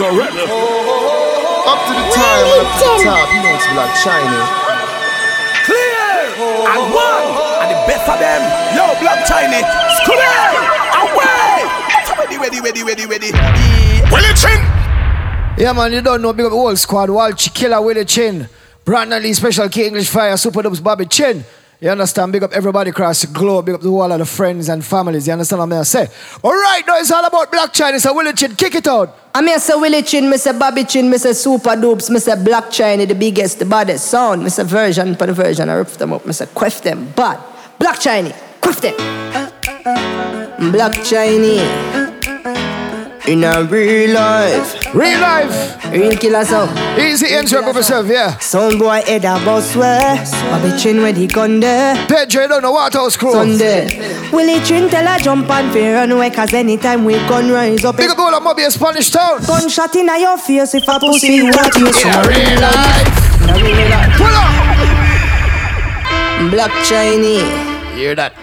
Miserable. Up to the time and up to the top, you know it's like shiny. Clear and one and the best of them. Yo, Black Chinese. Clear away. Ready, ready, ready, ready, ready. Will it chin? Yeah, man, you don't know. Big up the whole squad. Walch Killer Willie Chin. Brandon Lee, Special K English Fire, Super Dubs Bobby Chin. You understand? Big up everybody across the globe. Big up the whole of the friends and families. You understand what I'm say? All right, now it's all about Black Chiney. So Willie Chin, kick it out. I'm Mr. Willie Chin, Mr. Bobby Chin, Mr. Super Dupes, Mr. Black Chiney, the biggest, the baddest sound, Mr. Version for the version. I rip them up, Mr. Quiff them, bad. Black Chiney, quiff them. Black Chiney. In a real life. Real life. Real killer sound. Easy intro of yourself, yeah. Sound boy head a boss where. Bobby Chin where the gun there. Pedro, don't know what house crew. Sunday. Willie Chin tell her jump and fear run away cause anytime we gun rise up. Big up all of Mobby in Spanish town. Gunshot in your face if a pussy you want you In a real life. In a real life. Pull up. Black Chinese. Hear that?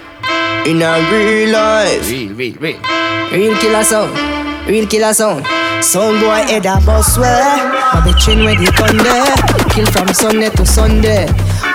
In a real life. Real, real, real. Real killer sound. Real killer sound. Sound boy head a boss where Bobby chin where the there. Kill from Sunday to Sunday.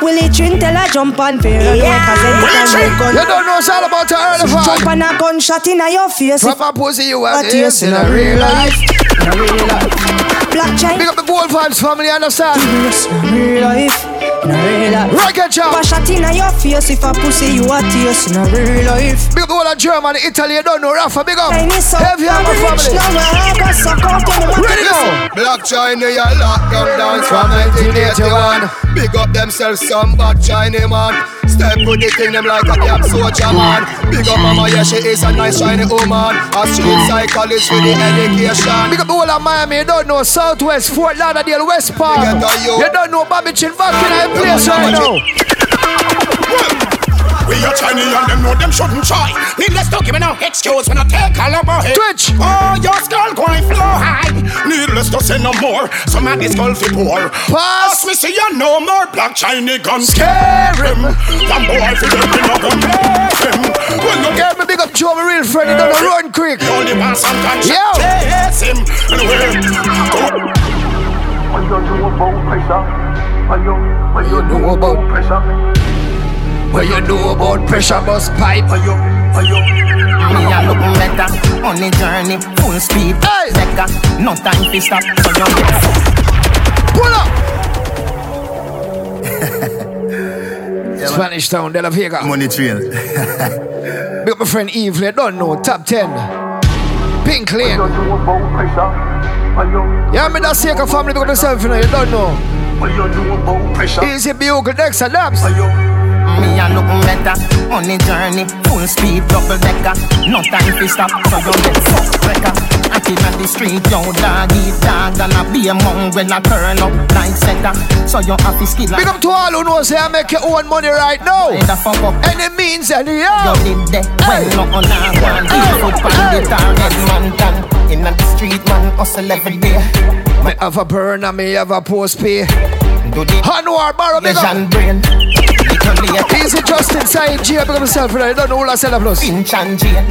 Willie Chin tell her jump run away Cause anytime we gun? You don't know it's all about the early Jump fall. and a gunshot in your face. A pussy you have this you in a real life. In a real life. Black Big China up the Gold Vibes family, understand? In a real life In a real life Rocket Pop job. a shot in your face if a pussy you a taste In a real life Big up the whole of Germany, Italy, you don't know Rafa, big up. Heavy on my family. now I go suck out on Ready now. Black Chiney, you lock them down from 1981. Big up themselves, some bad China man. Step with the thing, them like a damn soldier man. Big up mama, yeah, she is a nice shiny woman. A street psychologist for the education. Big up all whole of Miami, you don't know Southwest, Fort Lauderdale, West Palm. You. Don't know Bobby Chin back in our place right now. We are Chinese and them know them shouldn't try. Needless to give me no excuse when I take all about it. Twitch. Oh, your skull going flow high. Needless to say no more. Some of this skull fi poor. Pass. me see you no more black Chinese gun scare him. Them boy fi them in a gun him. When you get Get me big up Joe, my real friend, you don't know Run quick. the only one some can Yo. chase him. Anyway, go. What you know about pressure? What you, what you know know about- about pressure? What you know about pressure bus pipe? What you, what you, Me a look better on the journey, full speed. Hey. Becca, no time to stop, so you get Pull up. Spanish Town, De La Vega. Money train. Big up my friend Eve, you don't know, top 10. Pink Lane. know about pressure? What you, Yeah, me that Seika family, big up yourself, you don't know. what you know about pressure? Easy Bugle, Dex and Dabs. What you, Me a look better on the journey, full speed, double decker. No time to stop, so you get fucked wrecker. Acting on the street, yo, dog eat dog, and a be among when I turn up like setter. So you have to skill Big up to all who knows I make your own money right now. the fuck up. Any means, any You how. did that when no on a one Deep foot on the target man can In the street man hustle every day Me have a burner, me have a post pay. Do the Hanwar up. vision brain Late Easy just inside. Big up yourself, you know, you don't know who I sell a plus. Pinch and Jane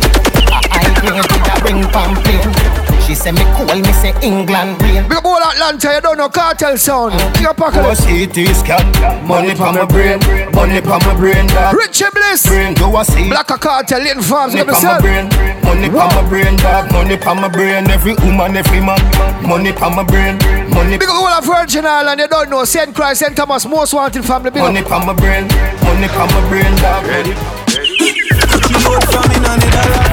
I grade with a ring complain She say me cool, me say England rain Big up all Atlanta, you don't know cartel sound. Big up Apocalypse. CT scan, money pa my brain, money pa my brain, dog. Richie Bliss. Brain, do I see? Black a cartel, Little Farms, Money big pa my brain, money pa my brain, dog. Money pa my brain, every woman, every man. Money pa my brain, money, Big up all of Virgin Island, you don't know. St. Christ, St. Thomas, most wanted family, big money up. pa my brain, money pa my brain, dog. Ready? Pull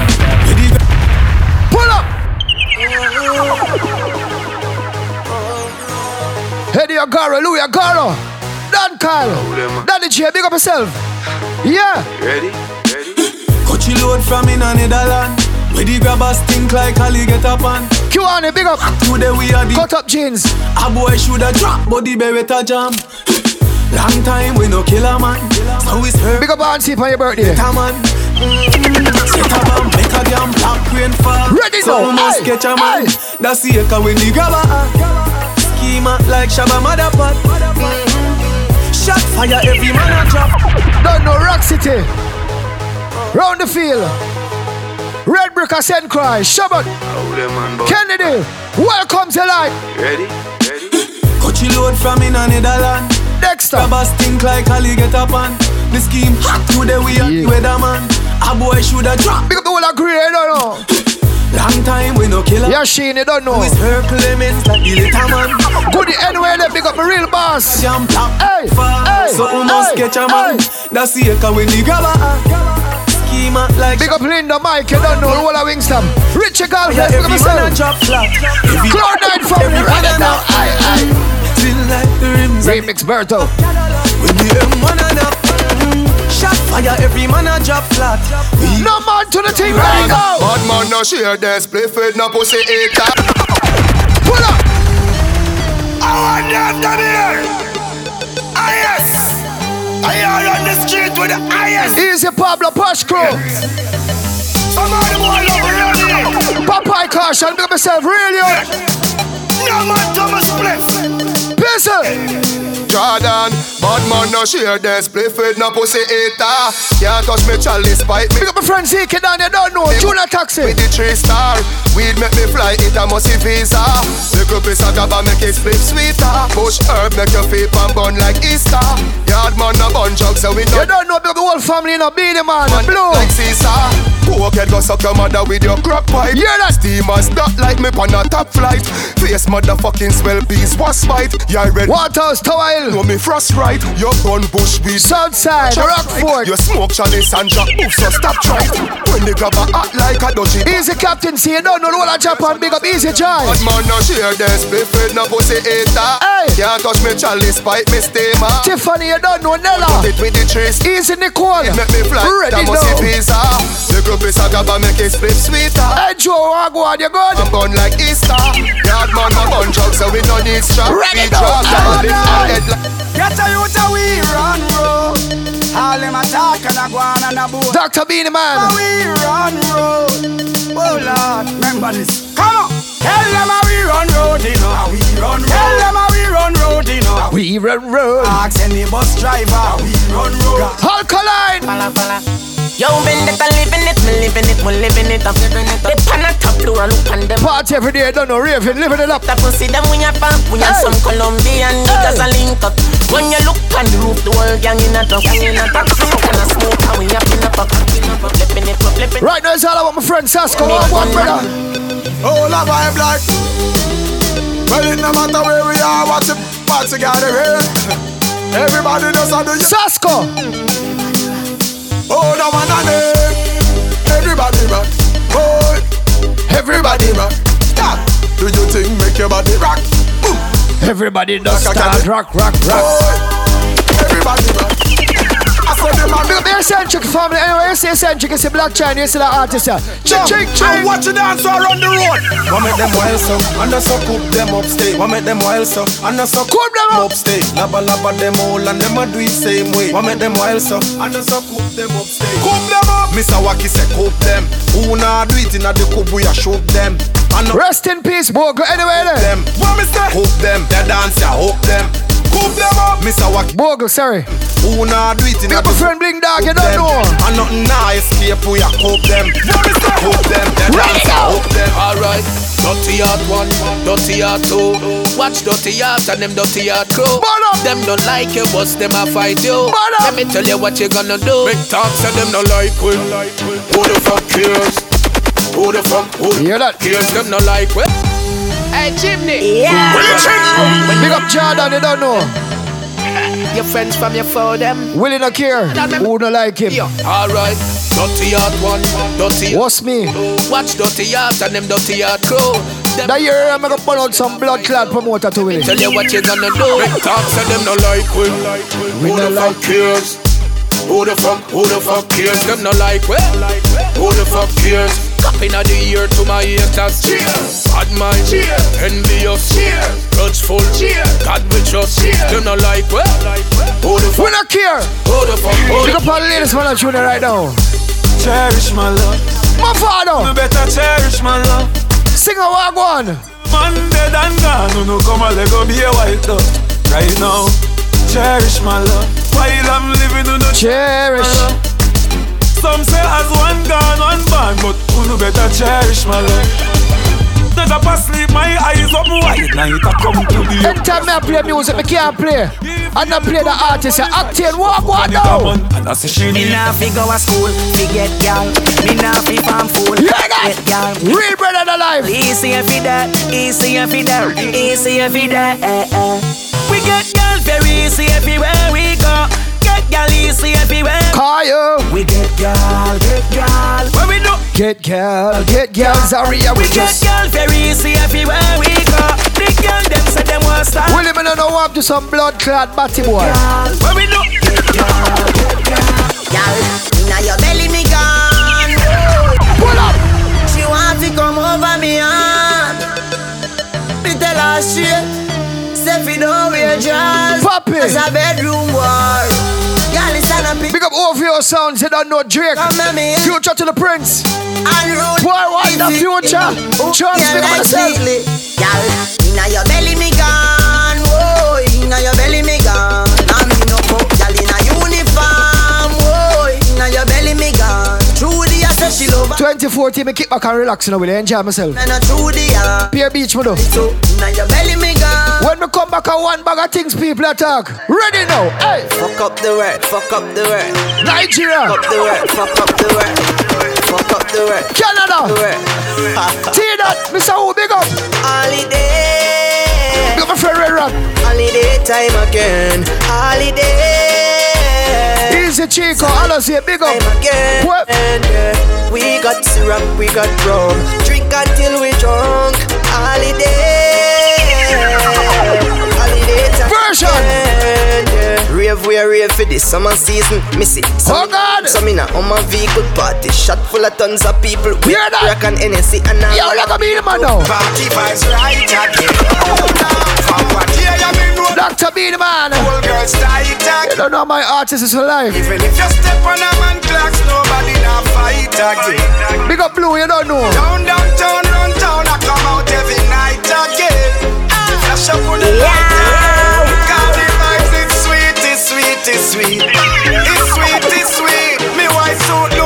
Eddie Agaro, Louis Agaro, Dan Kyle, Danny J, big up yourself. Yeah. Ready? Ready? Coachy load from in a Netherland. Where the grabbers think like Ali get up on. Q-Annie, big up. Today we are the Cut up jeans. A boy shoulda drop, but the beretta jam. Long time we no kill a man. So it's her Big up Auntie for your birthday. better man. Set a bomb, make a damn black rain fall. Ready so now, we must aye, catch a man. aye. That's the echo when the grabber. Schema like Shabba Motherpot. Shot fire, every man a drop. Don't know Rock City. Round the field. Red Brick, I send cry. Shabbat. Kennedy, welcome to life. Ready? Ready? Coachy load from in a Netherland. Dexter. Grabbers think like Ali get up on. The scheme hot today we are Yeah. weatherman. A boy shoulda drop. Big up the whole agree, you don't know. Long time we no killer. Yeah, Sheen, you don't know. With her Clemens like the little man. Good anyway, they big up my real boss. Jam plop. Hey, hey, So we must hey, catch a man. That's the echo when the grabber. Like Big up Linda, Mike, you don't know. Wall of Wingstam. Richie Yeah, big up every man a myself. drop flat. Every Cloud9 family, right now. Aye, aye. Feel like the rims. and Remix Berto. When the M1 fire, every man a drop flat. We No man to the team right now. Bad man no share this, play fit no pussy eater. Pull up. I want that down here. IS. I are on the street with the IS. Easy Pablo Posh Crew. Some of them all over here. Popeye Caution, up myself, radio. No man Thomas Spliff. Pistol. Jordan, bad man no share this, play fit no pussy eater. Can't touch me chalice pipe me Big up my friend Zeke down, you don't know. Junior Taxi. with the three star. Weed make me fly, it a must visa. Little piece of gaba make it split sweeter. Bush herb make your feet pan bun like Easter. Yard man no bun drugs, so we You don't know, big up the whole family in a beanie man. man Blue. like Caesar. Pocket go suck your mother with your crack pipe. Hear that? Steamers not like me on a top flight. Face motherfucking swell bees was fight. Yeah, red Waterhouse Tower know me frost right. Your gun bush weed. Southside, Rockford. You smoke chalice and drop move, so stop try. When they grab a hot like a dodgy. Easy Captain C, you don't know whole of Japan. Big up Easy Joy. Bad man no share this, play fit no pussy eater. Hey. Can't touch me chalice, pipe me steamer. Tiffany, you don't know Nella. Put It with the trees. Easy Nicole. It make me fly, Ready that must now. be visa. Little piece of gaba make it split sweeter. Hey Joe, Wagwan, you good? I'm born like Easter. Yard man a bun drugs, so we no need strap. Ready We now. drop down it head like Get a youth a we run road. All them a talk and a go on and a boat. Dr. Beenie Man. We run road. Oh Lord, remember this. Come on. Tell them a we run road, you know. We run road. Tell them a we run road, you know. We run road. Ask any bus driver. We run road. Alkaline. Fala, fala. Yo, Vendetta living it, me living it, me living it up. They pan a top floor, look on them. Party every day, don't know, raving, living it up. The pussy them we have pump, we have Hey. some Colombian niggas a link up. When you look on the roof, the whole gang in a truck, gang in a truck. Smoke and a smoke, and we up in a puck, flipping it, up, flipping. Right now, it's all about my friend Sasko. Wagwan, brother. Oh, la vibe like. Well, it no matter where we are, what's the party gathering. Everybody does a do Sasko. Oh, no one a name. Everybody rock. Oh. Boy, everybody rock. Stop. Do you think make your body rock? Everybody does Rock, start rock, rock, rock. Everybody rock. I said them a Big up the eccentric family. Anyway, you see eccentric, you see black China, you see that artist. yeah. Ching, ching, And ching. watch the dance around the road. One make them wild so, and so cook them upstate. One make them wild so, and so Cook them up. upstate. Labba labba them all, and them a do it same way. One make them wild so, and so cook them upstate. Cook them up. Mr. Wacky say cook them. Who nah do it inna the coop we a shoot them. Rest in peace, Bogle. Anyway, there. them. What me say? Cook them. The dance ya hook them. Cook them up. Mr. Wacky Bogle, sorry. who nah do it Big inna up the friend Bling Dog, you coop don't know. And nothing nah escape we a cook them. Cook them. The dance ya hook them. Alright, dirty art one, dirty art two. Watch dirty art and them dirty art crew. Them don't like you, but them a fight you. Let me tell you what you gonna do. Big talk say them no like we. Who the fuck cares? Who the fuck? Who Hear that? cares? Them no like we. Hey chimney, Yeah. Big up Jordan, you don't know. your friends from your phone them. Willie no care. Who don't like him? Yeah. Alright, dirty art one, dirty. What's me? Watch dirty art and them dirty art crew. Them That year I'm gonna put out some blood clot promoter to Willie. tell you what you gonna do. Big talk say them no like we. We Who no the like fuck cares? Who the fuck? Who the fuck cares? Them no like we. Who the fuck cares? Cupping of the year to my haters. Cheers. Bad mind. Cheers. Envious. Cheers. Grudgeful. Cheers. God we trust. Cheers. Them no like we. Who the We fuck? no care. Who the fuck? Who Big the up all the ladies man tune right now. Cherish my love. My father, better cherish my love. sing a wagwan. Man dead and gone, no no come and let go be a white dove. Right now, cherish my love. While I'm living, no no Cherish. Some say as one gone, one born, but you better cherish my love. Not up asleep, my eyes up wide? Now it a come to the Anytime me play music, me can't play. And I play the artist, I acting, walk, walk down And I say she Me nah fi go a school, fi get gal Me nah fi farm fool, yeah, get gal Real brother alive Easy and fi that, easy and fi that Easy and fi that eh, eh. We get gal very easy everywhere we go. Get gal easy everywhere. Call you. We get gal, get gal Where we do Get gal, get gal, Zaria, we, we just get gal very easy everywhere we go. The girl them say them want start. Will even know up to some blood clot batty boy. Girl, where we look? Get gal, get gal. Gal, inna your belly me gone. Pull up. She want to come over me on. Me tell her straight. Fi don't wear dress. Papi. It's a bedroom war. Girl, it's an a Big up OVO sounds, you don't know Drake. Future to the Prince. Unruly. Boy, why the future? Trust me, myself. Girl, inna your belly 40, me kick back and relax, you know, will I enjoy myself. Uh, Pier Beach, me do. When we come back, I one bag of things people attack. Ready now, hey. Fuck up the work, fuck up the work. Nigeria. Fuck up the work, fuck up the work. Fuck up the work. Canada. See that, Mr. Who, big up. Holiday. Look my friend Red Rock. Holiday time again. Holiday. Easy Chico, I'll say big up. Again. What? Uh, we got syrup, we got rum. Drink until we drunk. Holiday. Holiday time. Version. Yeah. Rave, we are rave for this summer season. Miss it. Oh God. So me now on my vehicle party. Shot full of tons of people. We Hear that? Rock and NSC and now. Yo, look at me, the man now. Party vibes right again. From what year you been know? Dr. B, the man. Whole girls tight You don't know my artist is alive. Even if you step on a man clocks, nobody now fight again. Big up Blue, you don't know. Down, downtown, run town, I come out every night again. Flash up on the light. Sweet, it's sweet. It's sweet, it's sweet. Me white suit.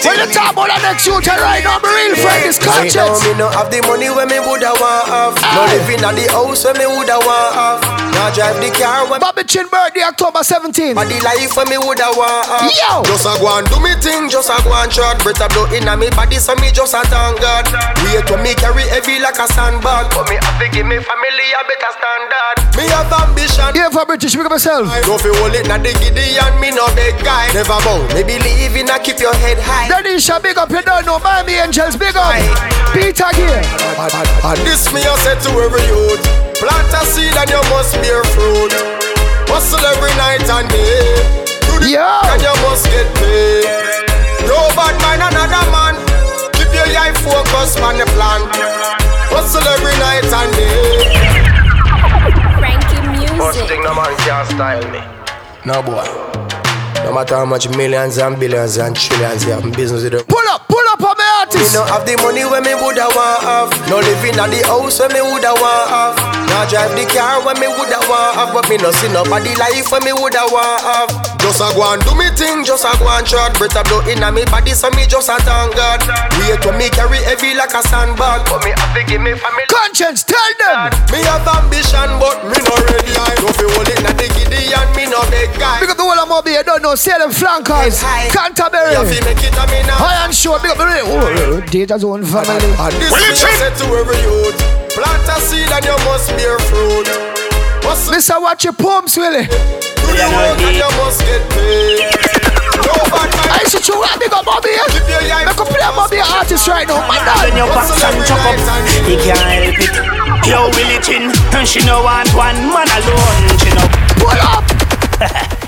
When you talk about the next shooter right now, my real friend is Me know conscious. me no have the money when me woulda want have. Ah. No living at the house when me woulda want have. Now drive the car when Bobby Chin birthday October 17. But the life when me woulda want have. Yo! Just a go and do me thing, just a go and shot. Breath a blood inna me body, so me just a thank God. Wait when me carry heavy like a sandbag, but me have to give me family a better standard. Me have ambition. Yeah, for British, big up myself. Don't feel hold it na the giddy and me no big guy. Never bow, me believe in a keep your head high. Danisha, big up, you don't know. Miami Angels, big up. Peter here. And, and, and this me I said to every youth Plant a seed and you must bear fruit Hustle every night and day Do the Yo. and you must get paid No bad mind another man Keep your eye focused on the plan Hustle every night and day Frankie Music. thing no man can style me No boy No matter how much millions and billions and trillions you have in business with them Pull up, pull up on my Me artist. no have the money when me woulda want have. No living at the house when me woulda want have. Now drive the car when me woulda want have. But me no see nobody life when me woulda want have. Just a go and do me thing, just a go and shot. Breath a blow inna me body, so me just a thank God. Wait when me carry heavy like a sandbag, but me have to give me family. Conscience, tell them. Me have ambition, but me no ready. I don't feel hold it na the giddy and me Moby, you don't know. Say them flankers. Canterbury. You feel make it a me now. Iron Show, big up the real. Oh, Data Zone family. And this Will you me check? I say to every youth Plant a seed and you must bear fruit Hustle Mister, watch your pumps, Willie. do the work and you must get paid I mind should show you big up Moby. Keep your Make a play Moby artist right now, man. When your back and chop up, he can't help it. Yo, Willie Chin, and she no want one man alone. She no pull up.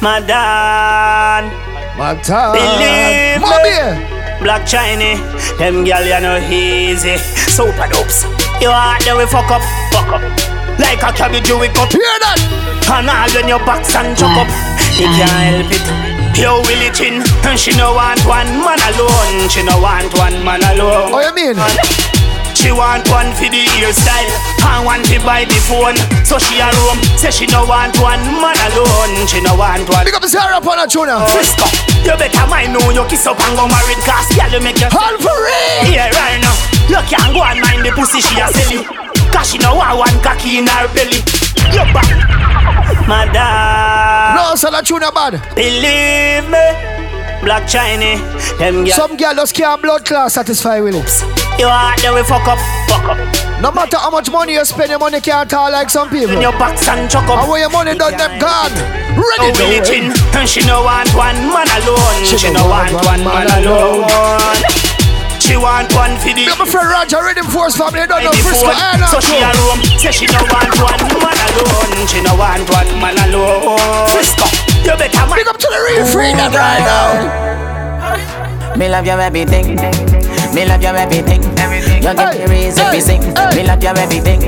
Madan, Mata. believe me. Black Chinese, them gal you know easy. Super dopes. You heart them we fuck up, fuck up. Like a cabbage you wick up. Hear that? And all when your box and chop up, he can't help it. Yo, Willie Chin, and she no want one man alone. She no want one man alone. Oh, you mean? She want one for the hairstyle and one to buy the phone. So she a roam, say she no want one man alone. She no want one. Big up Sarah upon a tuna. Frisco, you better mind know you kiss up and go married cause girl you make you All for real. Yeah, right now. You can't go and mind the pussy she a sell you. Cause she no want one cocky in her belly. You back, madam. No, so that tuna bad. Believe me, Black Chinese, them girl. Some girl just can't blood class satisfy with it. You heart they will fuck up, fuck up. No matter how much money you spend, your money can't tall like some people. In your box and chuck up. And when your money done, them gone. Ready Oh, to Chin, and she no want one man alone. She, no want one man alone. She want one for the. My friend Roger, Rhythm Force family, don't know Frisco and So she a roam, say she no want one man alone. She no want one man alone. Frisco, you better man. Big up to the real freedom right now. Me love your everything. Me love your everything. Everything. Your guitar is everything. Me love your everything.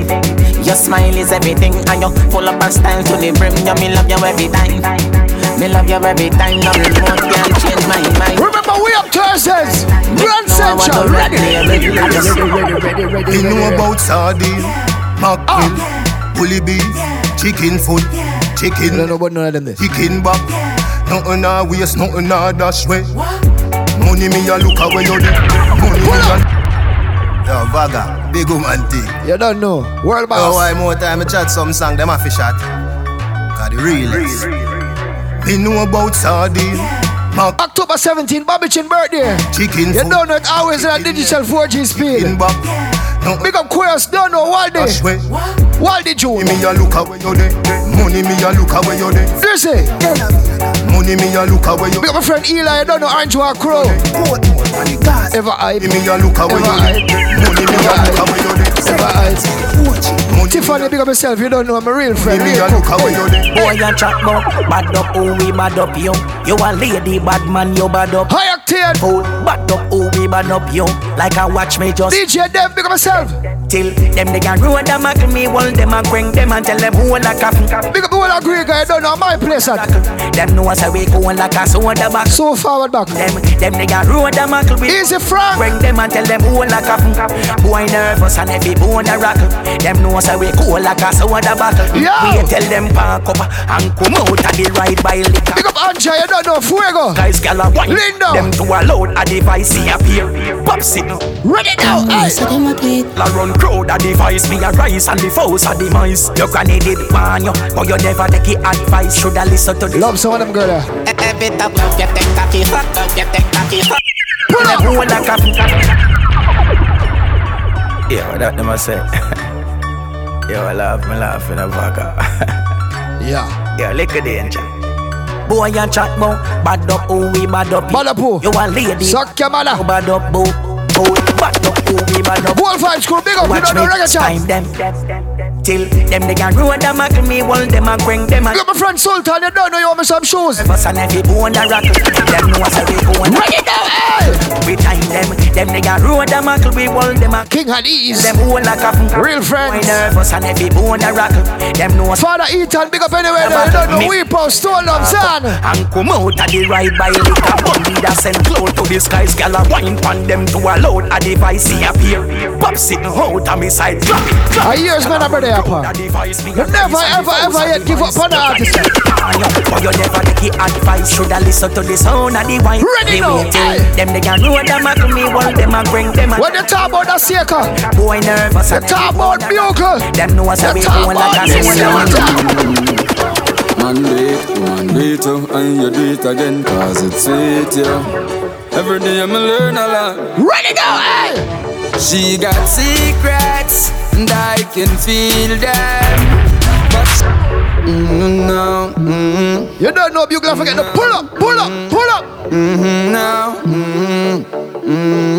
Your smile is everything, and you full up of style to the brim. Yeah, me love you every time. Me love you every time. No remote can change my mind. Remember, we up Thursdays. Grand Central. Ready, ready, ready, ready, ready, ready. You know about sardine, ah. mackerel, bully beef, chicken foot, chicken. I don't know about none of them. This. Chicken back, nothing a waste, nothing a dash way. Money me a look away you there. Money me a. Yo, Vaga, big woman thing. You don't know. World boss. Oh, why more time I chat some song, them a fish shot. Cause the realest. Me know about sardine. Mac October 17, Bobby Chin birthday. chicken You foot, don't know it always in a digital 4G speed. chicken back. No, Big up Queers, don't know Waldy. dash way. Waldy June. Me a look away you there. Money me a look away you there. Listen. Money me a look away you Big up my friend Eli, you don't know Orange Walk Crow. Ever hype. Me a look away you there. Money me a look away you there. Ever hype. Tiffany, big up yourself, you don't know I'm a real friend. Me Real cook. look away you there. Boy, you chat more. Bad up, oh, we bad up you. You a lady, bad man, you bad up. High octane. Fool, bad up, oh, we bad up you. Like I watch me just DJ Dem, big up yourself. Till them they can ruin them, I me, hold them and bring them and tell them who like a Big up the whole of Greek guy, you don't know my place at. Them know us a we go like a soda back. So forward back. Them, them they can ruin them and we Easy Frank. Bring them and tell them who like a Boy nervous and every bone a rock Them know us a we go like a soda back. Yo. We tell them park up and come out of the ride by liquor. Big up Anja, you don't know Fuego. Guys, gal a wine. Linda. Them to a load a device see appear. Pops it. Ready now. Hey. La run crowd a device me a rise and the foes a demise. You granny did man you, but you never take it advice. Shoulda listen to the Love some of them girl there. Every top up, you think cocky, fuck up, you think cocky, fuck. Pull up. who like a Yeah, what that them a say. Yo, I laugh, me laugh in a vaga. Yeah. Yo, lick a danger. Boy, you chat more, bad up, oh, we bad up. Bad up who? You a lady, Suck your mother. you bad up, boo. Oh, bad up, oh, we bad up. Whole five school, big up, you Watch don't know me reggae time chant. them Till them they can ruin them and me hold them and bring them and Big my friend Sultan, you don't know you want me some shoes. Fuss and every bone a rock Them know us every bone Ready now, hey. We time them Them they can ruin them and we hold them and King Hadis. Them hold like a Real friends. Nervous and every bone a rock Them know us Father Ethan, big up anywhere there. You don't know we post stone them, son. and come out of the ride by liquor Bumby that send cloud to the skies Gal a wine pan them to a load A device see appear Pop sitting out on me side clap A years man, I brother, A apart. Me You never, ever, ever yet give up on the artist. But you never take it advice. Shoulda listen to the sound of the wine. Ready now, wait till aye. Them they can know them and me Hold them and bring them and When you talk about the Seeker, Boy nervous you talk about Bugle, Them know us a we going like a you Man do it, woman do it And you do it again cause it's sweet, yeah. Every day I'm learn a lot. Ready now, hey. She got secrets and I can feel them But mm, no, mm, You don't know Bugle, forget to pull up, pull up, pull up. mm, no, mm, mm.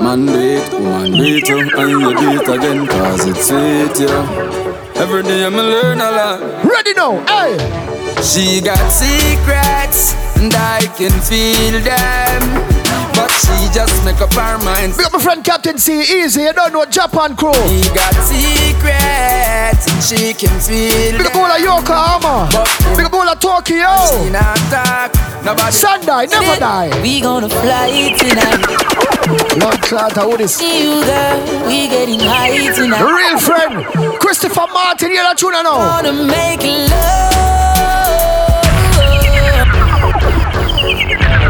Man it, woman it too And you it again cause it's sweet, yeah Every day I'm learn a lot Ready now, hey. She got secrets, and I can feel them. But she just make up her mind. Big up my friend Captain C, easy, you don't know Japan crew. He got secrets, she can feel Big up all of Yokohama. Big up all of Tokyo. She not talk, nobody. Sunday, never die. We gonna fly tonight. Lord Clot, who this? See you girl, we getting high tonight. Real friend, Christopher Martin, hear that tune now. Wanna make love.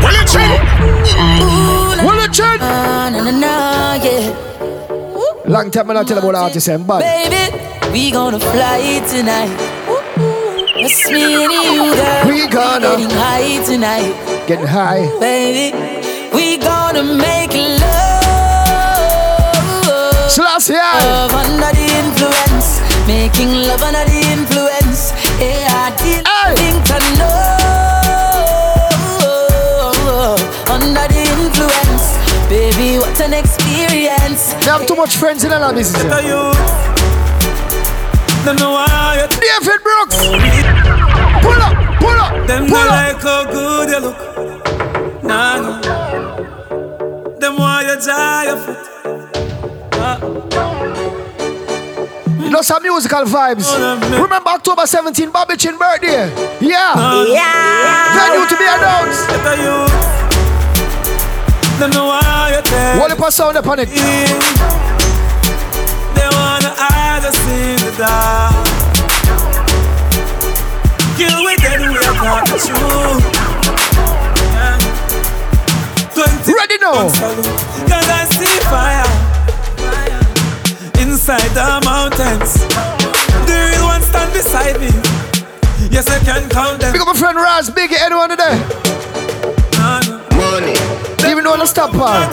Will it chin? Will it chin? Na na na, yeah. Long time I not tell about artists and bad. Baby, we gonna fly tonight. It's me and you, girl. We gonna- getting high tonight. Getting high. Baby, we gonna make love. Selassie, Love under the influence. Making love under the influence. Yeah, I didn't think I know. They have too much friends in the business. Them know why you David Brooks. Pull up, pull up, Them pull up. like how good you look. Nah, nah. Them why you dry your foot. Ah. You know some musical vibes. Remember October 17, Bobby Chin birthday? Yeah. Yeah. Venue tell. What if I sound up on it? They wanna hide us in the dark. Kill with dead, we not the truth. Yeah. 20 Ready now. Cause I see fire. Inside the mountains. The real one stand beside me. Yes, I can count them. Big up my friend Raz, Biggie, anyone today? Money. Even though the stop part.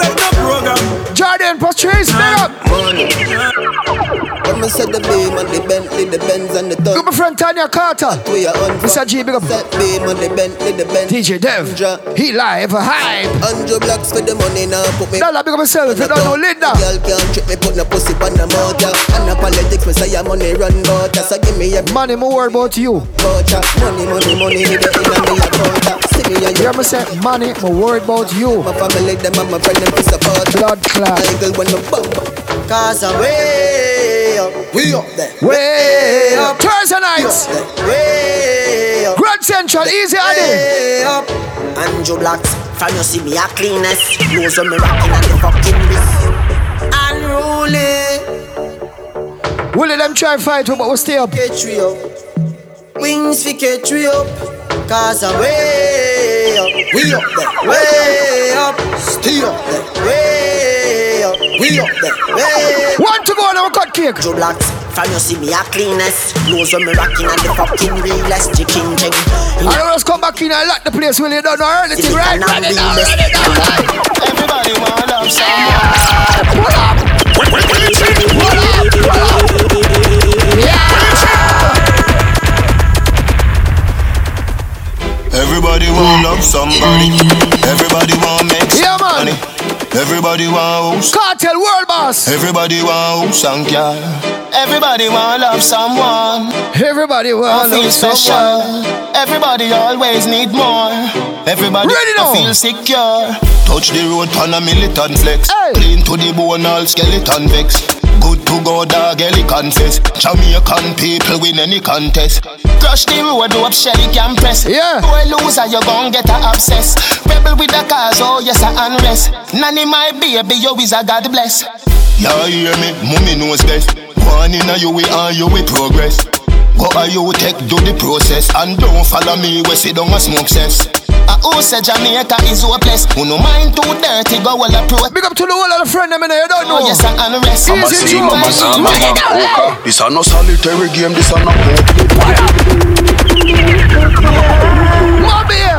Jordan Patrice, big up. Money. When me said the beam and the Bentley, the Benz and the Big up my friend Tanya Carter. We are on Mr. G, big up. Set beam and the Bentley, the Benz. DJ Dev. He live, hype. Hundred blocks for the money now. Put me. Dollar, big up myself. You don't know Linda. Girl can't trick me, put no pussy on the motor. And the politics, me say your money run butter. So give me a Money, more worry about you. voucher. Money, money, money, me the inna me account. See me and You hear me say, money, more worried about you. My family, them and my friend, them support. Blood clot. I girl when me bump. Cause I'm way up, we up there. Way up. Thursday nights. Way up. Grand Central, easy Addy. Way up. Andrew Blacks, from you see me a cleanest. Knows when me rocking at the fucking wrist. Unruly. Will them try fight you, but we stay up. Catch we up. Wings fi catch we up. Cause I'm way up. We up there. Way up. Stay up there. Way up. We up there. Way Want to go on our cut cake? Joe Blacks, from you see me a cleanest. Knows when me rocking at the fucking realest. Chicken ching. I don't just come back in and lock the place when you don't know anything, right? Ready now, ready now, right? Everybody want love someone. Pull up. Pull up, pull up. Everybody want love somebody. Everybody want make Yeah, money. Everybody want house. Cartel world boss. Everybody want house and car. Everybody want love someone. Everybody want feel love special. someone. Everybody always need more. Everybody Ready now. Feel secure. Touch the road on a militant flex. Hey. Clean to the bone, all skeleton vex. Good to go, dog, Ellie confess. Jamaican people win any contest. Crush the road do up, Shelly can press. Yeah. Boy loser, you gon' get a obsess. Rebel with the cause, oh yes, I unrest. Nanny my baby, you is a God bless. Yeah, hear me, mommy knows best. One in a you we are you we progress. Go are you take do the process and don't follow me we sit down and smoke cess. I ah, who say Jamaica is hopeless. Who no mind too dirty, go well approach. Big up to the whole of the friend them in there, you don't oh, know. Oh yes, I unrest. Easy Easy Joe. Joe. This a no solitary game, this a no poker. Mama here.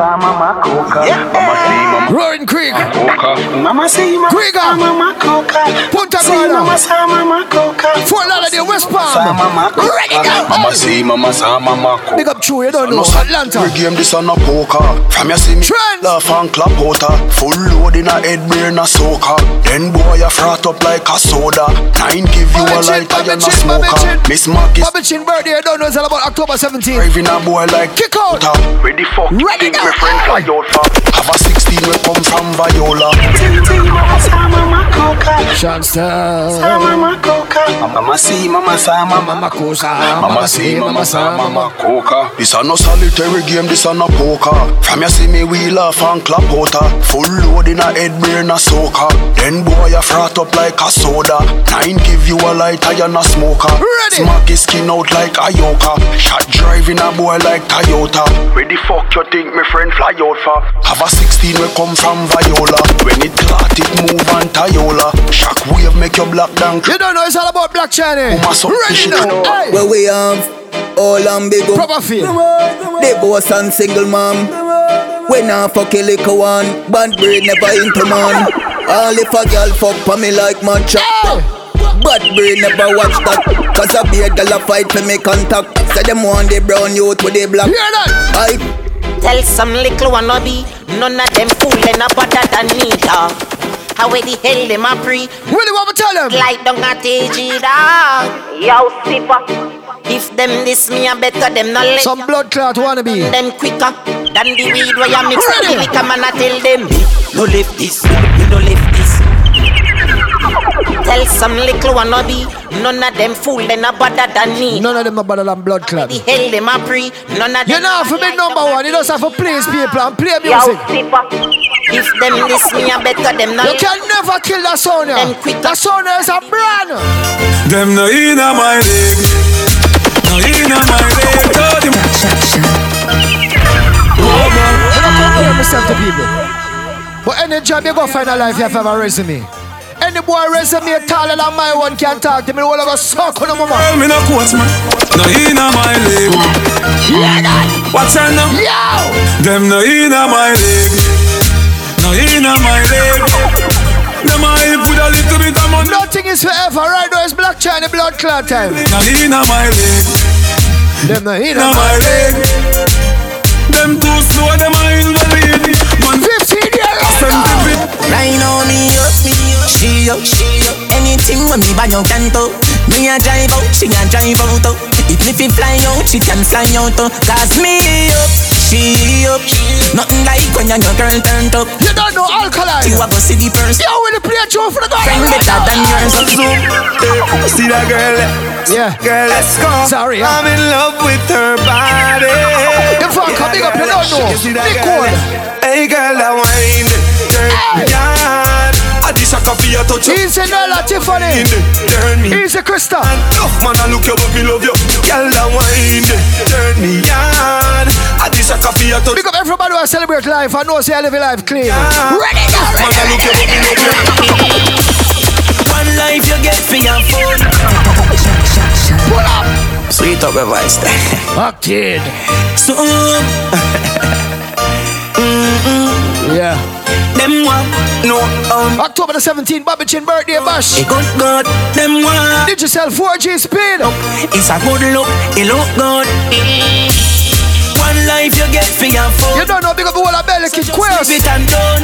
Mama, mama, coca. Mama, see, mama, Roaring Creek. Mama say mama ah. Krieger. mama coca. Punta Say Gorda. mama sa mama coca. Fort Lauderdale, West Sa Palm. mama coca. Ready now. Mama see, mama sa, mama cook. Big up True, you don't know. No, Atlanta. Every game this on a poker. From you see me Trent. laugh and clap out a Full load in a head brain a soaker. Then boy you frat up like a soda. Nine give you a Bobby lighter Bobby and a Chin, Bobby smoker. Miss Mark is Bobby Chin birthday, you don't know it's all about October 17th. driving a boy like Kick out. Ready fuck Ready think now. my friend fly out for Have a 16 we come from Viola Ting ting mama sa mama coca. Sean Sa Star. mama coca. Mama see mama sa mama Mama Kosa. Mama see, mama sa, mama coca This a no solitary game, this a no poker From you see me we laugh and clap out Full load in a head brain a soaker Then boy you frat up like a soda Nine give you a lighter and a smoker Ready. Smack his skin out like a yoker Shot driving a boy like Toyota Ready fuck you think me friend fly out for Have a 16 we come from Viola When it clot it move on Toyola Shock wave make your black down You don't know it's all about Black Chiney. Uma so Ready now. Hey. Where we have all and big up. Proper feel. They boss and single mom. We nah fuck a little one. Band braid never into man. All if a girl fuck for me like matcha. Bad brain never watch that. Cause I be a girl a fight for me contact. Say them want the brown youth with the black. Hear that? I Tell some little wannabe, none of them fooling a better than me, dog. How where the hell them a pre? Really what we tell them? Like down at AG, dog. Yo, sipper. If them this me, I better them not let Some blood clot wannabe. them quicker than the weed where you mix with Ready. the liquor, man. I tell them, no lift this, you no lift this. Tell some little wannabe, none of them fooling a better than me. None of them are better than blood clot. The hell them a pre, none of them. You know, for big number one, you don't have to please people and play Yo, music. sipper. If them this me, I better them not. You can never kill the sound. Them yeah. quick- The sound is a brand. Them no inna my leg. No inna my leg. Oh, them I don't compare myself to people. But any job you go find a life, you have to have a resume. Any boy resume taller than my one can talk to me. All of a suck on the mama. Girl, me no quotes man. No inna my leg. What's her now? Yo! Them no inna my leg. No inna my leg. Them I put a little bit of money. Nothing is forever. Right now it's Black Chiney blood clot time. No inna my leg. Them no in Inna my leg. Them too slow. Them I in the lady. Man, 15 years send old. Right now me up, she up, anything when me buy out can to Me a drive out, she a drive out to If me fi fly out, she can fly out oh. to Cause me up, she up Nothing like when your girl turned up You don't know alkaline. You a go see the person Yo, will you play a tune for the guy? Friend better than yours See that girl? Yeah. Girl, let's go. Sorry, yeah. I'm in love with her body. If I come big up, you don't know. You see Big one. Hey, girl, that wine. Turn me on. I dish a coffee, I touch up. Easy Nella Tiffany. Turn me Easy Krista. Enough man, I look you, but me love you. Girl, that wine. Turn me on. I dish a coffee, I touch Big up everybody who celebrate life. I know say I live a life clean. Yeah. Ready now, Man, I look you, ready, but me love you. One life you get for your phone Pull up. Sweet up your voice there Acted. So Yeah. Them want no um October the 17th, Bobby Chin birthday bash. A good God, them want Did yourself 4G speed. It's a good look, it look good. One life you get for your phone. You don't know, big up the whole of Belly Kid Queers. Leave it and done.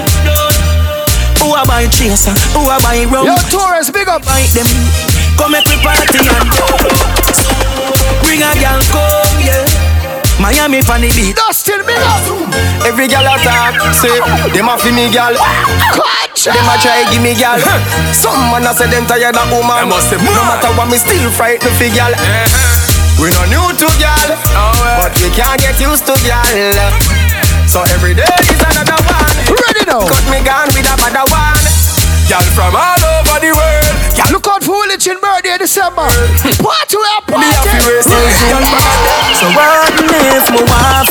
Who a buy chaser? Who a buy rum? Yo, Torres, big up. Buy them. Come make we party and go. Bring a girl come, yeah. Miami funny beat. Dustin, big up. Every gal a talk, say them a fi me gal. Them a try give me gal. Some man a say them tired of woman. Them must say No matter what, me still frightened fi gal. We no new to gal, but we can't get used to gal. So every day is another one. Ready now. Cut me gun with a bad one. Girl from all over the world. Girl, Look out for Willie Chin birthday December. Party we are Me a fi party. race and zoom. So what if me want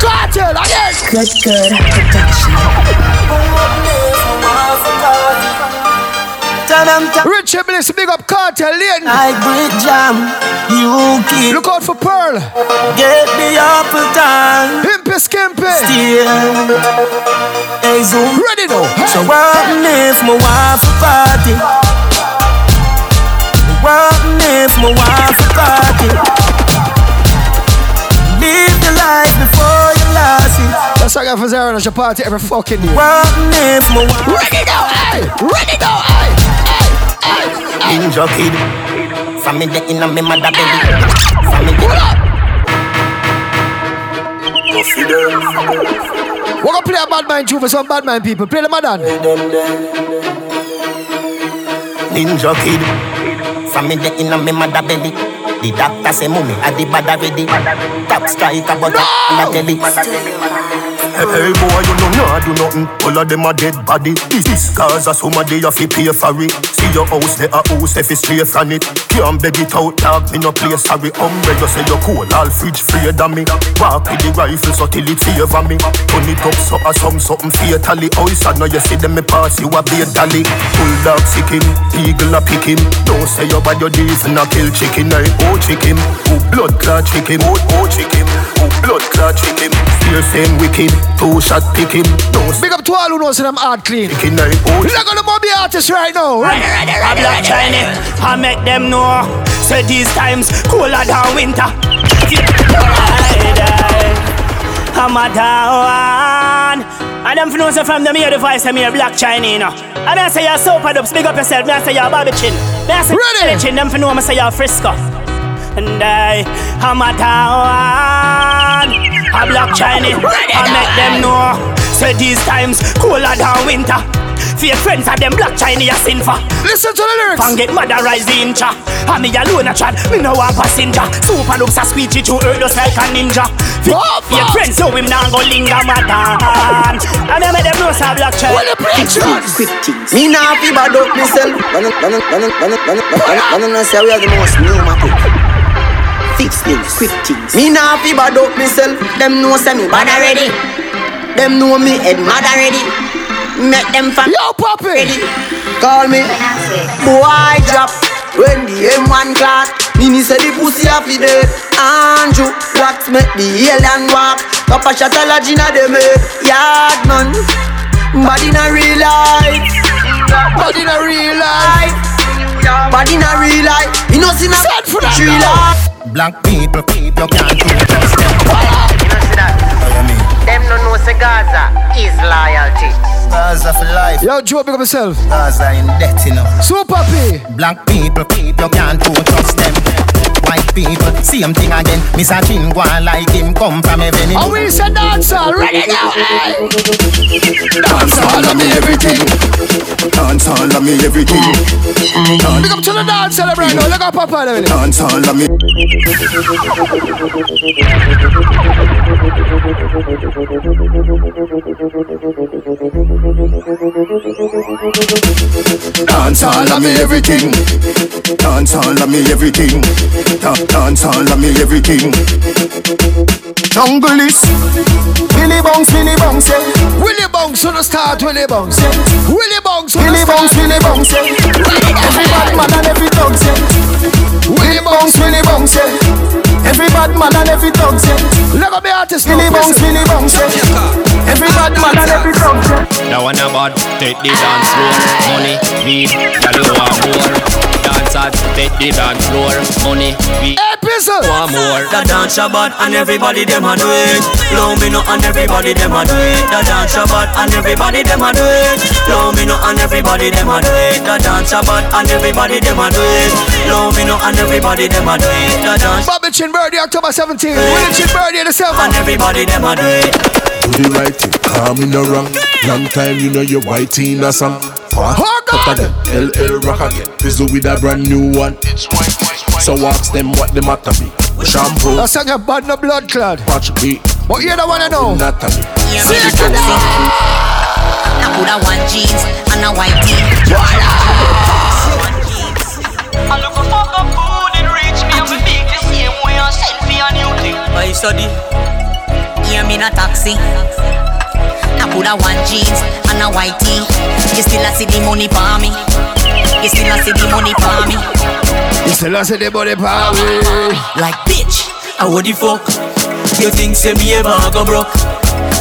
Cartel again. Good, good protection. Tell and I'm t- Richie Bliss, big up Cartel Lane. I break jam, you keep. Look out for Pearl. Get the apple time. Pimpy Skimpy. Still. Hey, Zoom. Ready now. So what if my wife party? What if my wife party? Live the life before you lost it. That's why I got for Zara and party every fucking year. What if my wife Ready now, hey! Ready now, hey! Hey! Hey! Ninja kid. Family in a me mother belly. Family. We're gonna play a bad mind tune for some bad mind people. Play the madam. Ninja kid. Family in a me mother belly. The doctor say mummy at the bad already. Top striker but no! on the telly. Hey, hey boy, you know nah do nothing. All of them a dead body. This, this cause a somebody you fi pay for it. See your house, there a house if it's straight from it. Can't beg it out, dog. Me no play sorry. Umbre you say you cool, all fridge free than me. Walk with the rifle so till it favor me. Turn it up so I some something fatally. Oh, sad now you see them me pass you a be a dolly. Bulldog sick him, eagle a pick him. Don't say you bad your deef and a kill chicken. I oh chicken, oh blood clot chicken, oh oh chicken, oh blood clot chicken. Fierce and wicked. Two shot pick him. Don't Big up to all who knows that I'm hard clean. Pick him like oh. Look at the Bobby artist right now. Ready, ready, I ready, black ready, Chinese. I make them know. Say these times cooler than winter. I'm a down. And them know say from them hear the voice of me a Black Chiney, you know. And I say you're Supa Dups, big up yourself. Me I say you're Bobby Chin. Me I say Ready. Chin. Them for know me say you're Frisco. And I, I'm a down. A Black Chiney. I make them know. Say these times cooler than winter. For your friends of them Black Chiney a sin for. Listen to the lyrics. Pan get mother rise the incha. And me alone a chat. Me no want passenger. Supa Dups a squeegee to earth just like a ninja. For your friends so him now go linger madam. And me make them know say Black Chiney. What the preachers? Me nah fi bad up myself. Man, man, man, man, man, man, man, man, say we are the most pneumatic. Fix things, quick things. Me nah fi bad up myself. Them know say me bad already. Them know me head mad already. Make them fam Yo, Poppy. ready. Call me boy drop when the M1 clock. Mini say the pussy a fi dead. Andrew blacks make the alien walk. Papa shot a lodge inna them head. Yard man, bad in a real life. Bad in a real life. Bad in a real life. You know see na Send for that tree now. life. Black people, you can't do trust them. You know see that? Them no know say Gaza is loyalty. Gaza for life. Yo, Joe, big up yourself. Gaza in debt, you know. Super P. Black people, you can't do trust them. White people, same thing again. Miss a chin go on like him come from heaven. And oh, we say dancer. Ready now, hey. Dance all of me everything. Dance all of me everything. Big up to the dancer right now. Oh, look at Papa there. Dance all of me. Dance all of me everything. Dance all of me everything. Da- Dance all of me everything. Jungle is Billy Bounce, Billy Bounce, yeah. Willie Bounce on the start. Willie Bounce. Willie Bounce on the Billy start. Bounce, Billy Bounce, yeah. Every bad man and every dog, yeah. Willy Bounce, Willy Bounce, yeah. Every bad man and every dog, yeah. Look at me artist. Billy now, Bounce, listen. Billy Bounce, yeah. Every bad man and every dog, yeah. Now one about take the dance floor Money, weed, girl you want more Dancers, take the dance floor Money, weed, Hey, Pizzle. want more The dance bad and everybody them a do it. Blow me no and everybody them a do it. The dance bad and everybody them a do it. Blow me no and everybody them a do it. The dance bad and everybody them a do it. Blow me no and everybody them a do it. The dance Bobby Chin Birdie, October 17. Willy Chin Birdie, the 7th. and everybody them a do it. Do the right thing, calm in the wrong. Long time you know you're white in a song. What? Hold Cut again, LL rock again. Fizzle with a brand new one. So ask them what the matter be. Shampoo, That song a bad no blood clot. watch me, But you don't wanna know. Natalie. See it now. I put a one jeans and a white tee. I look for fuck up food and reach me and we beat the same way and send me a new thing. I study. Hear me in a taxi. I put a one jeans and a white tee. You still a see the money for me. You still a see the money for me. You still a see the money for me. Like bitch, I what the fuck? You think say me ever go broke?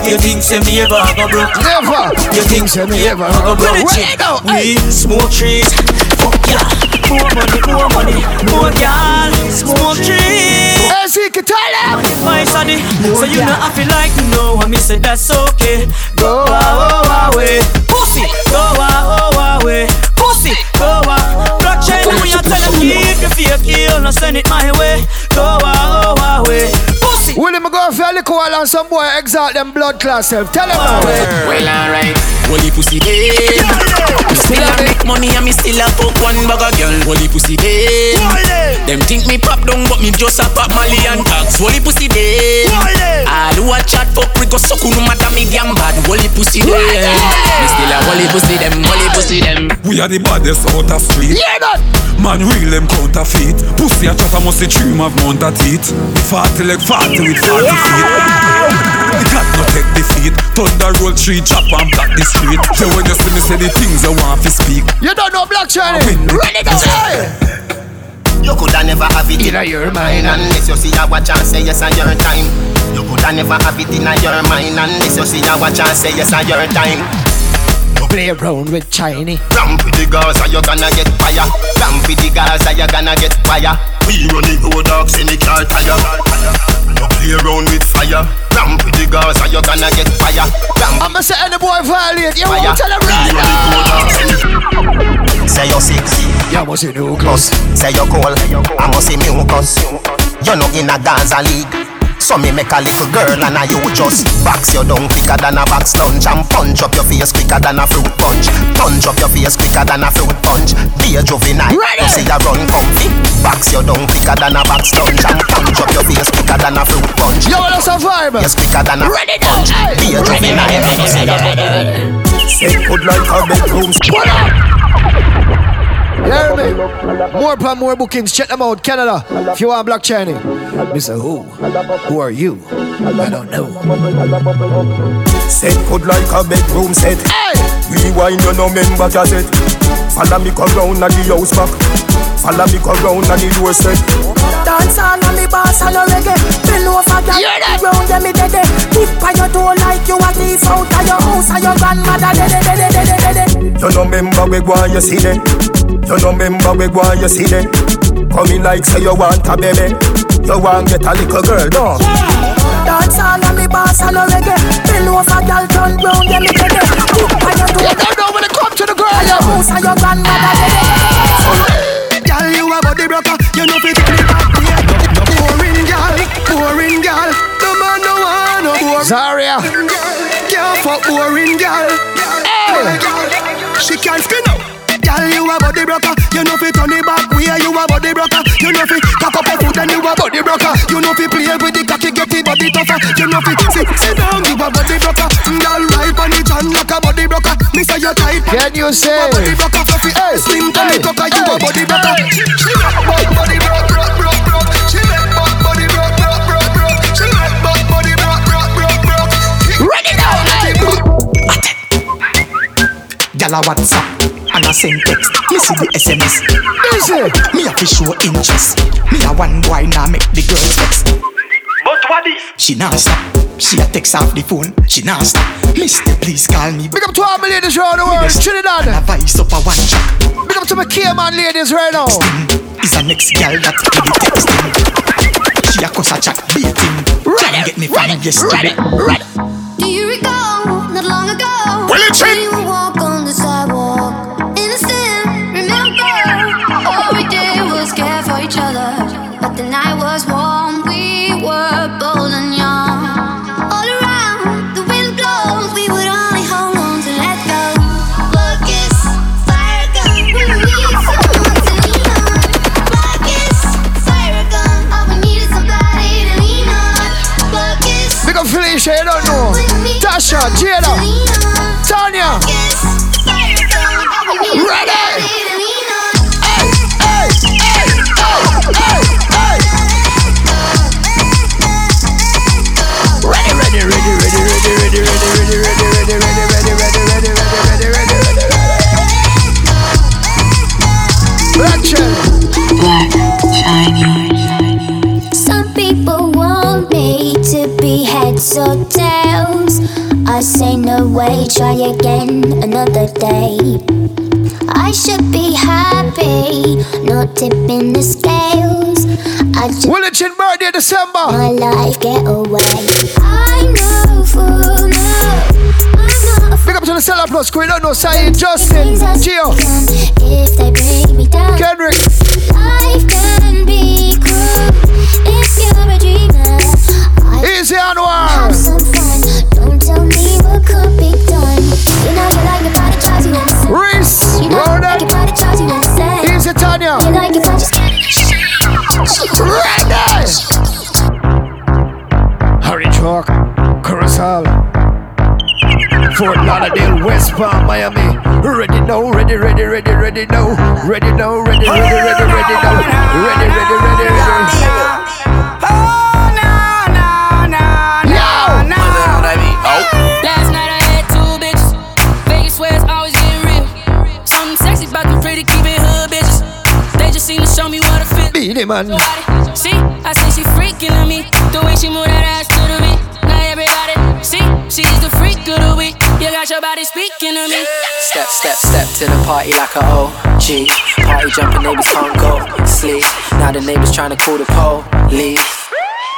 You think say me ever go broke? Never. You think say me ever go broke? Where you go? We smoke trees. More money, more money, more gal. Smoke see, can tell them. My sonny, so you know I feel like no, I miss it. That's okay. Go away, oh, pussy. Go away, oh, pussy. Go away. Blockchain, when you tell them keep your fake heel, no send it my way. Go away, oh, pussy. William go for a little while and some boy exalt them blood class self. Tell them now. Well, alright. Holy pussy dead. Me still a make money and me still a fuck one bag of girl. Holy pussy dead. Them think me pop down, but me just a pop Molly and tags. Holy pussy dead. All who a chat fuck we go suck no matter me damn bad. Holy pussy dead. Me still a holy pussy them, holy pussy them. We are the baddest out of street. Yeah, that. Man, real them counterfeit. Pussy a chat, I must say dream of mount a teeth. 40 like 40 with 40 feet. The cat no take defeat. Thunder roll tree, chop and block the street. So when you see me say the things I want to speak. You don't know Black Chiney. Ready to say. You coulda never have it in your mind unless you see a watch and say yes on your time. You coulda never have it in your mind unless you see a watch and say yes on your time. Play around with Chinese. Ramp with the Gaza, you gonna get fire. Ramp with the Gaza, you gonna get fire. We run the road dogs in the car tire. You play around with fire. Ramp with the Gaza, you gonna get fire. Ramp I'ma say any boy violate. You fire. won't tell them right We run the road dogs in the Say you're six. You must see nucleus. Say you're cold. I must see mucus. You're not in a Gaza league. So me make a little girl and I you just box your down quicker than a box lunch and punch up your face quicker than a fruit punch. Punch up your face quicker than a fruit punch. Be a juvenile, Ready. you see ya run comfy. Box your down quicker than a box lunch and punch up your face quicker than a fruit punch. Yo, that's a vibe. Yes, quicker than a Ready punch. Be a juvenile, you see ya run. Say good like a bedroom. What up? You hear me? More plan, more bookings. Check them out, Canada. If you want Black Chiney. Eh? Mr. Who? Who are you? I don't know. Set good like a bedroom set. Hey! Rewind you no member cassette. Follow me come round at the house back. Follow me come round at the doorstep. Dance on and me boss and a reggae Bill over that round them me dead eh. Tip on your toe like you a thief out of your house And your grandmother dead dead dead dead dead dead You no member we go and you see them. You no member we go and you see them. Coming like say you want a baby. You want get a little girl, no? Dance on and me boss and a reggae Bill over girl turn round them me dead Tip on your toe You don't know when it come to the girl, And your house and your grandmother dead dead Girl, you a body broker, you know fit me back here. Boring girl, boring girl. No man no want no boring Zaria. Can't fuck boring girl. Hey. She can't spin up. Girl, you a body broker, you know fit turn it back where you a body broker. You know fit cock up your foot and you a body broker. You know fit play with the cocky, get the body tougher. You know fit sit sit down, you a body broker. Girl, right on it and like a body broker. Me say you tight. Can you say? Body broker, fluffy, Hey, slim tummy hey, cocker, you hey. a body broker. She make body broke, broke, broke, broke. She make body broke, broke, broke, broke. She make body broke, broke, broke, broke. Ready now, hey. Gyal a WhatsApp and a send text. Me see the SMS. Easy. Me a fi show interest. Me a one boy now make the girl text. But what is? She not stop. She a text off the phone. She not stop. Mister, please call me. Big up to all my ladies around the world. Trinidad. And a voice up a one track. Big up to my Cayman ladies right now. Is a next girl that do the texting. She a cause a chat beating. Try and get me from yesterday. Ready. Do Aisha, Jada, Tanya. Ready. Hey, hey, hey, ready, ready, ready, ready, ready, ready, ready, ready, ready, ready. Black. Some people want me to be heads or tails. I say no way, try again another day. I should be happy, not tipping the scales. I just Willy Chin birthday December? My life get away. I know no. Big up to the Seller Plus crew, don't know Saeed, Justin, Gio, If they bring me down, Kendrick. life can be cruel. If you're a dreamer, Easy Anwar. Scared. Ready! Hurry truck, Curacao, Fort Lauderdale, West Palm, Miami. Ready now, ready, ready, ready, ready now. Ready now, ready, ready, ready, ready now. Ready, ready, ready, ready. What I feel. Beat it, man. See, I see she freaking on me. The way she move that ass to the beat. Now everybody see, she's the freak of the week. You got your body speaking to me. Step, step, step to the party like a OG. Party jumping, neighbors can't go sleep. Now the neighbors trying to call the police.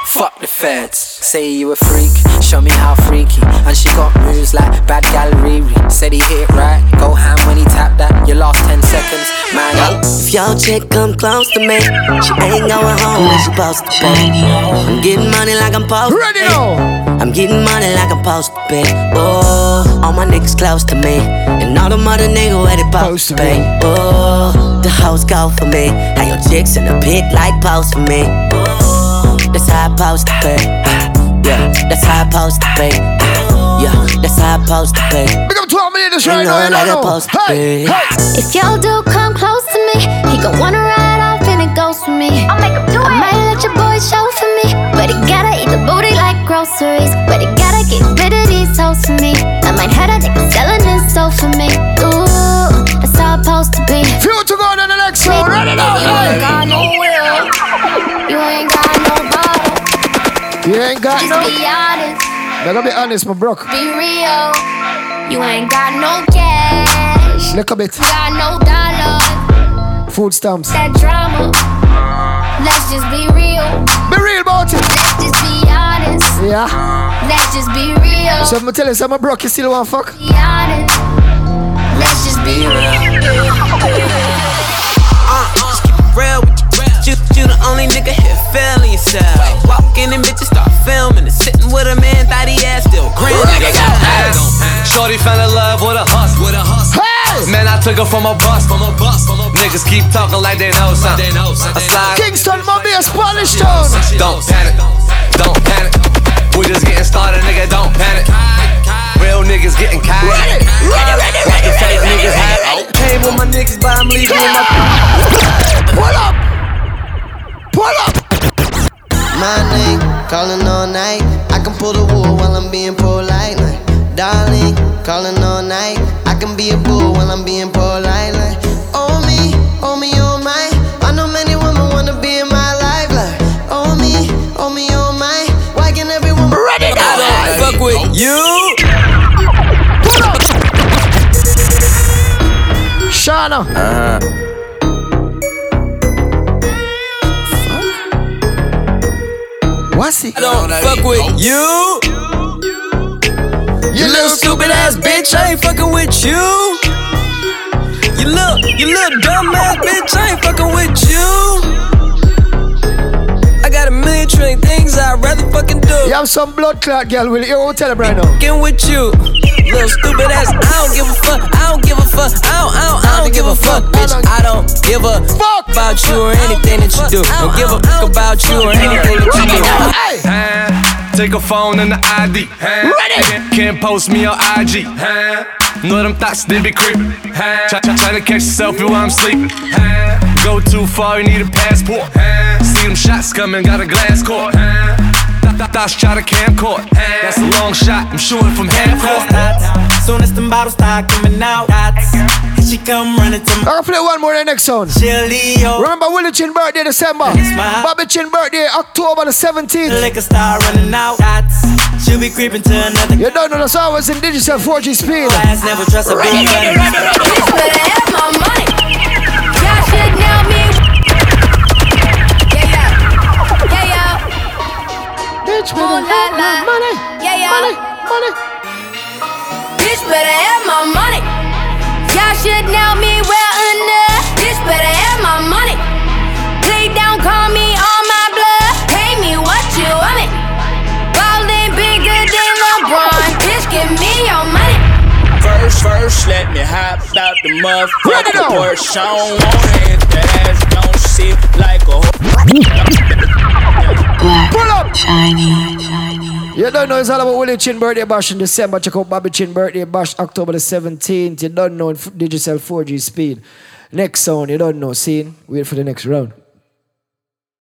Fuck the feds. Say you a freak, show me how freaky. And she got moves like bad gal Riri. Said he hit it right, go ham when he tapped that. Your last 10 seconds, man up. If your chick come close to me, she ain't going home when she supposed to be. I'm getting money like I'm supposed to Ready now. I'm getting money like I'm supposed to be. Oh, all my niggas close to me, and all the mother niggas where they supposed to be. Oh, the house go for me. How your chicks in the pic like pose for me. Oh, that's how I supposed to be. Yeah, that's how I supposed to be. Yeah, that's how I supposed to be. Big up 12 minutes You right know now, you like don't I'm know. supposed to Hey, be. hey. If your dude come close to me, he gon' wanna ride off and it goes for me. I'll make him do it. I might let your boy show for me, but he gotta eat the booty like groceries. But he gotta get rid of these hoes for me. Got Just no. be honest, Better be honest, my brook. be real. You ain't got no cash. Look a bit. Got no dollar. Food stamps. that drama. Let's just be real. Be real about it. Let's just be honest. Yeah. Let's just be real. So I'm tell you, some broke, you still want to fuck? Be honest. Let's just be real. Uh, just keep it real with you. You, you the only nigga here feeling yourself. Walk in and bitches start filming and sitting with a man, thought he ass still grin. Nigga got ass. Shorty fell in love with a hustle. With a hustle. Man, I took her from a bus. From a bus. Niggas keep talking like they know something. I slide. Kingston, Mobius, Polish Town. Don't panic. Don't panic. We just getting started, nigga. Don't panic. Real niggas getting caught. Ready, ready, ready, ready, fake niggas hide. Came with my niggas, but I'm leaving with my. Pull up. Pull up. My name, calling all night. I can pull the wool while I'm being polite. Like, darling, calling all night. I can be a bull while I'm being polite. Like, oh me, oh me, oh my. I know many women wanna be in my life. Like, oh me, oh me, oh my. Why can every woman ready I don't fuck with you? Shana. Uh-huh. What's it? I don't fuck with you. You little stupid ass bitch, I ain't fucking with you. You little, you little dumb ass bitch, I ain't fucking with you. I got a million trillion things I'd rather fucking do. You have some blood clot, girl. Will you tell him right now? Fucking with you. Little stupid ass, I don't give a fuck. I don't give a fuck. I don't, I don't, I don't give a fuck, bitch. I don't give a fuck about you or anything that you do. Don't give a fuck about you or anything that you do. Huh? Take a phone and the ID. Huh? Can't, can't post me on IG. Huh? Know them thoughts, they be creeping. Huh? Try, try, try to catch yourself while I'm sleeping. Huh? Go too far, you need a passport. Huh? See them shots coming, got a glass court. Huh? Th- th- Thoughts try to camcord. That's a long shot, I'm shooting from half court. Soon as the bottles start coming out, dots. She she come running to me. I'll play one more in the next sound. Leo. Remember Willy Chin birthday December. Bobby Chin birthday October the 17th. Liquor star running out. Shots. She'll be creeping to another. You don't know the song was in digital 4G speed. Ass never trust a big buddy. Bitch better have my money. Y'all should know me. Bitch better have my money. Yeah, yeah. Money, money. Bitch better have my money. Y'all should know me well enough. Bitch better have my money. Please don't call me on my blood. Pay me what you want it. Ballin' bigger than LeBron. Bitch, give me your money. First, first, let me hop out the motherfucking Porsche. I don't want it. That ass don't sit like a Black, Pull up. shiny. You don't know it's all about Willy Chin birthday bash in December. Check out Bobby Chin birthday bash October the 17th. You don't know digital 4G speed. Next sound, you don't know. Scene. Wait for the next round.